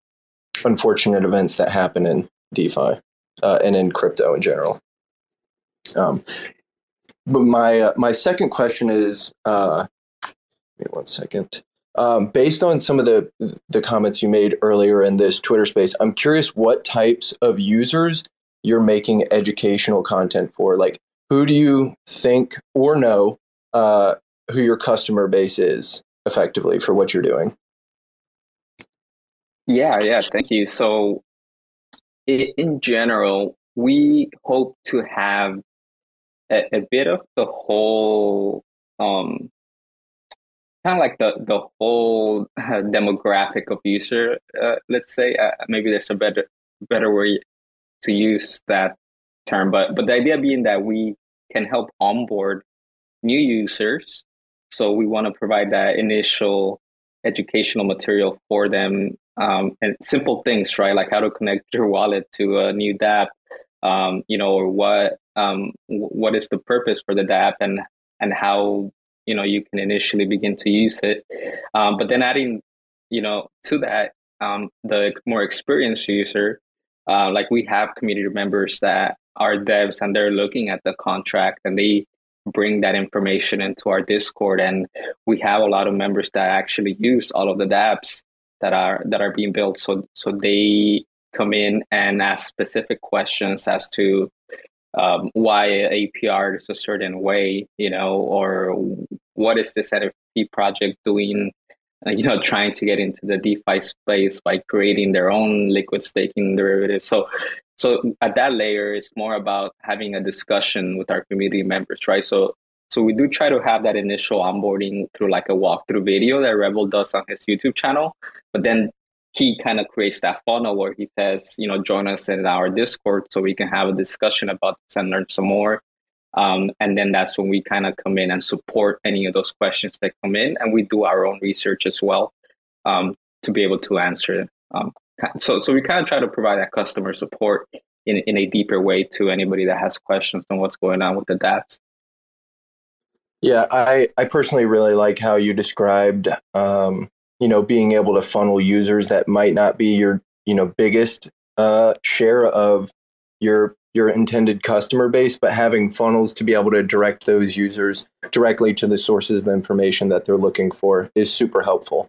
S5: unfortunate events that happen in DeFi uh, and in crypto in general. Um, but my uh, my second question is, uh, wait one second. Um, based on some of the the comments you made earlier in this Twitter space, I'm curious what types of users you're making educational content for. Like, who do you think or know uh, who your customer base is effectively for what you're doing.
S4: Yeah, yeah, thank you. So, in general, we hope to have a, a bit of the whole, um, kind of like the the whole demographic of user. Uh, let's say uh, maybe there's a better better way to use that term, but but the idea being that we can help onboard new users so we want to provide that initial educational material for them um, and simple things, right? Like how to connect your wallet to a new DApp, um, you know, or what um, what is the purpose for the DApp and and how you know you can initially begin to use it. Um, but then adding, you know, to that um, the more experienced user, uh, like we have community members that are devs and they're looking at the contract and they bring that information into our Discord. And we have a lot of members that actually use all of the dApps that are that are being built. So so they come in and ask specific questions as to um, why APR is a certain way, you know, or what is this NFT project doing, Uh, you know, trying to get into the DeFi space by creating their own liquid staking derivatives. So, so at that layer, it's more about having a discussion with our community members, right? So, so we do try to have that initial onboarding through like a walkthrough video that Rebel does on his YouTube channel, but then he kind of creates that funnel where he says, you know, join us in our Discord so we can have a discussion about this and learn some more. Um, and then that's when we kind of come in and support any of those questions that come in, and we do our own research as well um, to be able to answer. Um, so, so we kind of try to provide that customer support in in a deeper way to anybody that has questions on what's going on with the dApps.
S5: Yeah, I I personally really like how you described um, you know being able to funnel users that might not be your you know biggest uh, share of your your intended customer base, but having funnels to be able to direct those users directly to the sources of information that they're looking for is super helpful.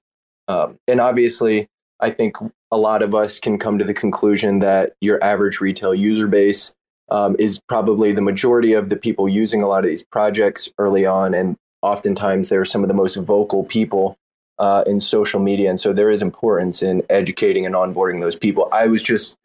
S5: Um, and obviously, I think a lot of us can come to the conclusion that your average retail user base um, is probably the majority of the people using a lot of these projects early on. And oftentimes, they're some of the most vocal people uh, in social media, and so there is importance in educating and onboarding those people. I was just,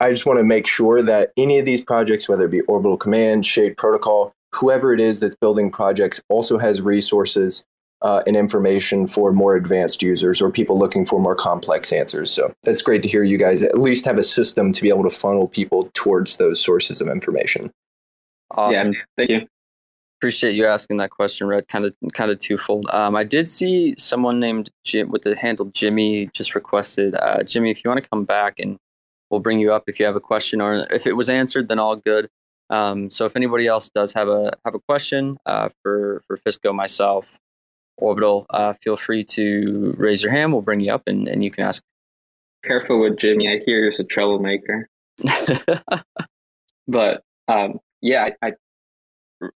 S5: I just want to make sure that any of these projects, whether it be Orbital Command, Shade Protocol, whoever it is that's building projects, also has resources uh, and information for more advanced users or people looking for more complex answers. So that's great to hear you guys at least have a system to be able to funnel people towards those sources of information.
S2: Awesome.
S4: Yeah, thank you.
S2: Appreciate you asking that question, Red. Kind of, kind of twofold. Um, I did see someone named Jim with the handle Jimmy just requested. Uh, Jimmy, if you want to come back and we'll bring you up if you have a question or if it was answered, then all good. Um, so if anybody else does have a have a question uh, for for Fisco, myself, Orbital, uh, feel free to raise your hand. We'll bring you up and, and you can ask.
S4: Careful with Jimmy. I hear he's a troublemaker. but um, yeah, I, I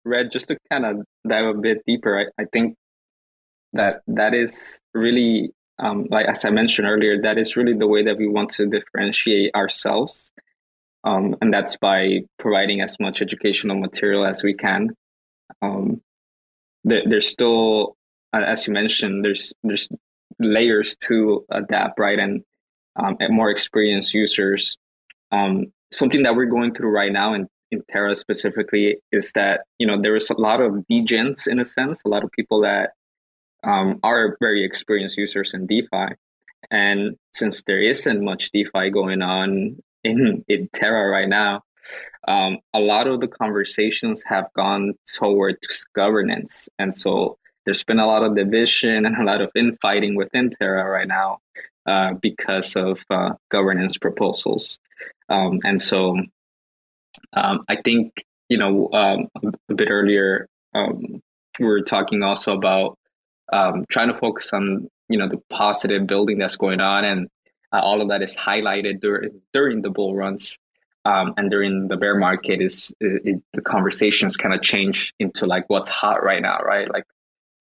S4: Red, just to kind of dive a bit deeper, I, I think that that is really, um, like as I mentioned earlier, that is really the way that we want to differentiate ourselves. Um, and that's by providing as much educational material as we can. Um, there, there's still, as you mentioned, there's there's layers to adapt, right? And, um, and more experienced users. Um, something that we're going through right now, and in Terra specifically is that you know there is a lot of degens in a sense, a lot of people that um, are very experienced users in DeFi, and since there isn't much DeFi going on in in Terra right now, um, a lot of the conversations have gone towards governance, and so there's been a lot of division and a lot of infighting within Terra right now uh, because of uh, governance proposals. Um, and so um, I think you know um, a bit earlier um, we were talking also about um, trying to focus on you know the positive building that's going on, and uh, all of that is highlighted during during the bull runs. Um, and during the bear market is, is, the conversations kind of change into like what's hot right now, right? Like,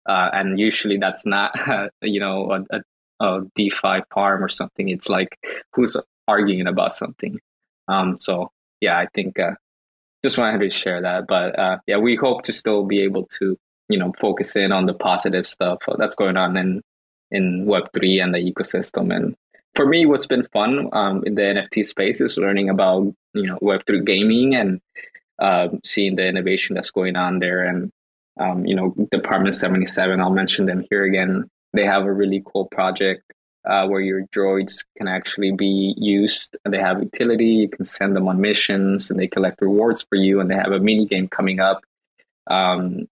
S4: uh, and usually that's not you know a, a, a DeFi farm or something. It's like who's arguing about something. Um, so yeah, I think uh, just wanted to share that. But uh, yeah, we hope to still be able to you know focus in on the positive stuff that's going on in in Web three and the ecosystem. And for me, what's been fun um, in the NFT space is learning about you know Web three gaming and uh, seeing the innovation that's going on there. And um, you know, Department seventy seven. I'll mention them here again. They have a really cool project uh, where your droids can actually be used. and They have utility. You can send them on missions, and they collect rewards for you. And they have a mini game coming up. Um,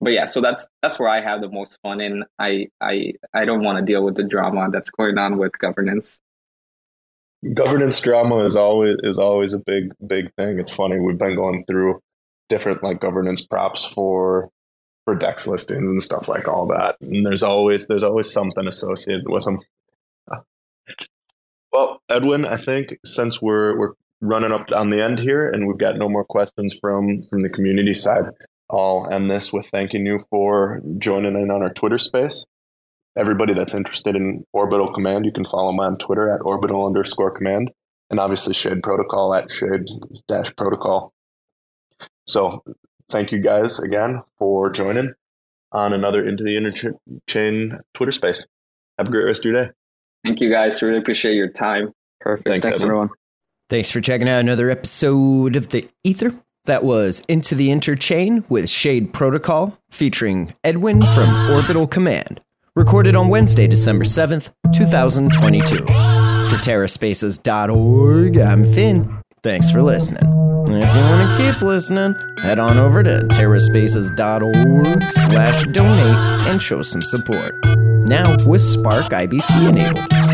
S4: but yeah, so that's that's where I have the most fun. And I I I don't want to deal with the drama that's going on with governance.
S3: Governance drama is always is always a big big thing. It's funny we've been going through different like governance props for for dex listings and stuff like all that. And there's always there's always something associated with them. Well, Edwin, I think since we're we're running up on the end here and we've got no more questions from from the community side, I'll end this with thanking you for joining in on our Twitter space. Everybody that's interested in Orbital Command, you can follow me on Twitter at orbital underscore command, and obviously Shade Protocol at shade dash protocol. So thank you guys again for joining on another Into the Interchain Twitter space. Have a great rest of your day.
S4: Thank you guys. Really appreciate your time.
S2: Perfect.
S3: Thanks,
S2: Thanks, everyone.
S1: Thanks for checking out another episode of the Ether. That was Into the Interchain with Shade Protocol featuring Edwin from Orbital Command. Recorded on Wednesday, December 7th, 2022. For TerraSpaces.org, I'm Finn. Thanks for listening. If you want to keep listening, head on over to TerraSpaces.org slash donate and show some support. Now with Spark IBC enabled.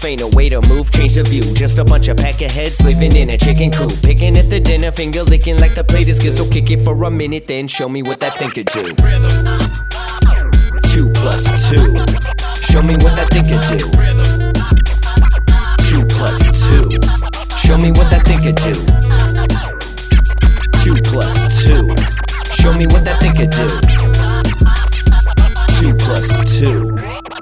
S1: ain't a way to move, change the view. Just a bunch of peckerheads living in a chicken coop. Picking at the dinner, finger licking like the plate is. So kick it for a minute, then show me what that thing could do. Two plus two. Show me what that thing could do. Two plus two. Show me what that thing could do. Two plus two. Show me what that thing could do. Two plus two.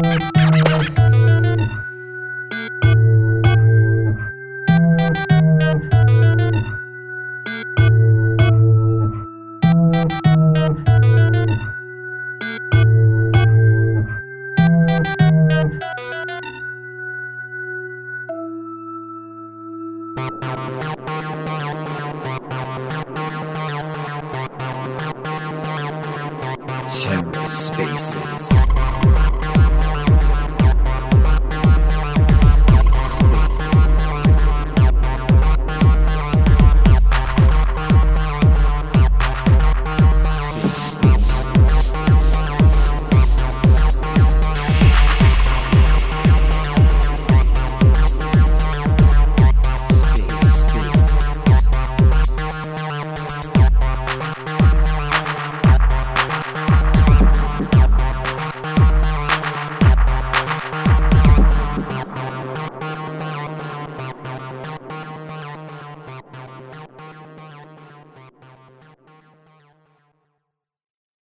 S1: Thank you.